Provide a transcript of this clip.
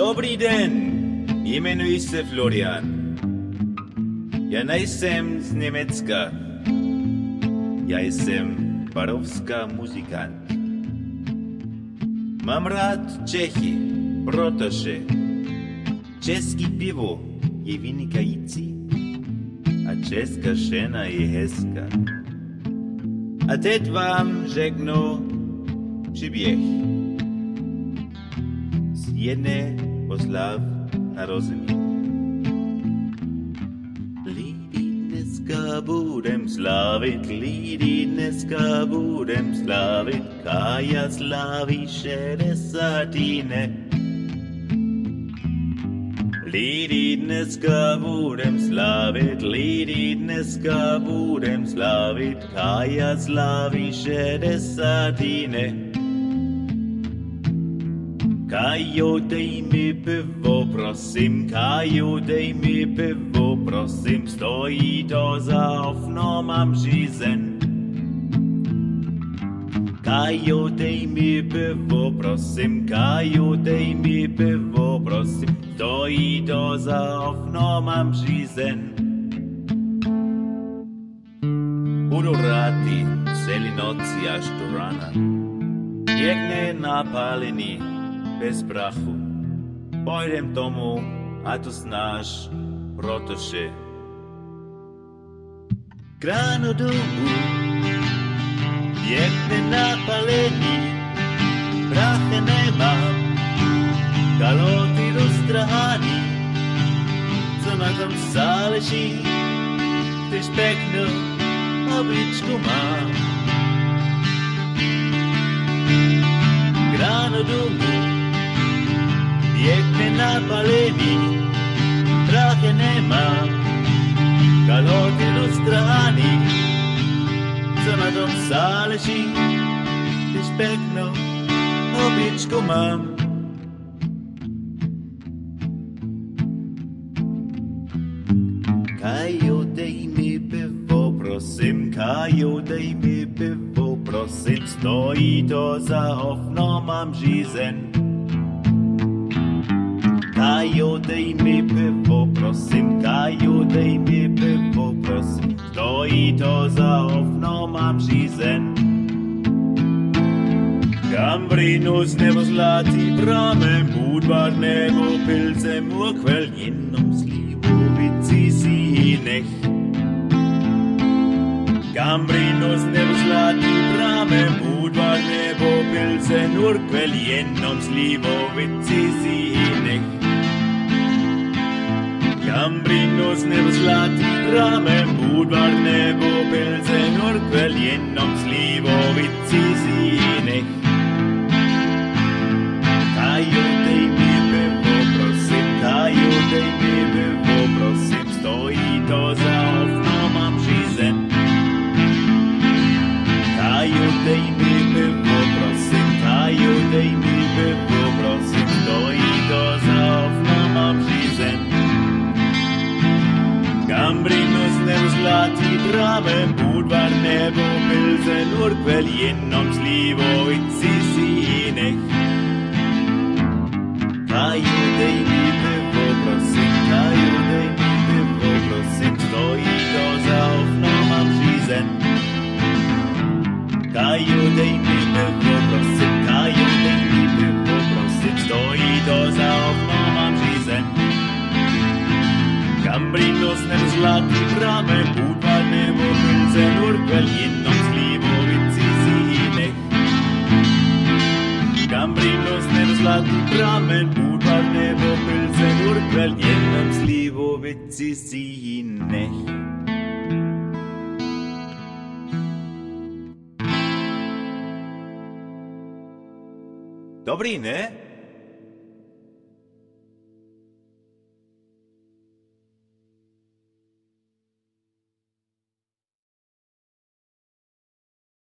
Dobrý den, jmenuji se Florian. Já nejsem z Německa. Já jsem barovská muzikant. Mám rád Čechy, protože český pivo je vynikající a česká žena je hezká. A teď vám řeknu příběh z jedné oslav narození. Lidi dneska budem slavit, lidi dneska budem slavit, Kaja slaví šedesátine. Lidi dneska budem slavit, lidi dneska budem slavit, Kaja slaví šedesátine. Kaj odej mi pivo, prosim, kaj odej mi pivo, prosim, stoji to za okno, mam žizen. Kaj odej mi pivo, prosim, kaj odej mi pivo, prosim, stoji to za okno, mam žizen. Budu rati, celi noci až do rana, jekne napaleni, bez prachu. Pojdem tomu, a to znáš, protože Grano domů, pěkně napálený, prachy nemám, kaloty roztrhaný, co na tom záleží, když pěknou obličku mám. Grano domů, Jedne na paleni, trake e nema, kalote na strani, zanadom saleži, izpekno, običko imam. Kajo, daj mi pivo, prosim, kajo, daj mi pivo, prosim, stoji to za ofno, mam žizen. Kajo, dej mi pivo, prosím, Kajo, dej mi pivo, prosím, stojí to za ofno, mám řízen. Gambrinus nebo zlatý pramen, Budvar nebo pilcem, urkvel jenom slivovici si nech. Gambrinus nebo zlatý pramen, Budvar nebo pilcem, urkvel jenom slivovici Lambrinus nebus lati ramen budvar nebo pelzen orquel jennoms livo vitsisi in se nur quel jennoms livo in sisine Kai dei bitte voblos sind kai dei bitte voblos sind stoi dos auf nom am schießen Kai dei bitte voblos sind kai dei bitte voblos sind stoi dos auf nom am schießen Cambrinos nel slati brame pupa Nebo zlatý pramen, Budvar nebo pilsen, urkvel jenom slivovici si nech. Dobrý, ne?